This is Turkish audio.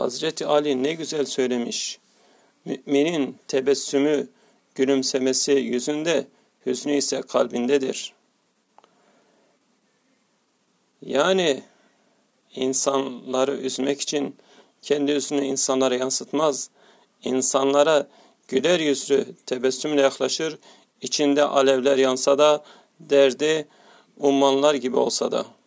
Hazreti Ali ne güzel söylemiş. Müminin tebessümü, gülümsemesi yüzünde, hüznü ise kalbindedir. Yani insanları üzmek için kendi yüzünü insanlara yansıtmaz. İnsanlara güler yüzlü tebessümle yaklaşır, içinde alevler yansa da derdi ummanlar gibi olsa da.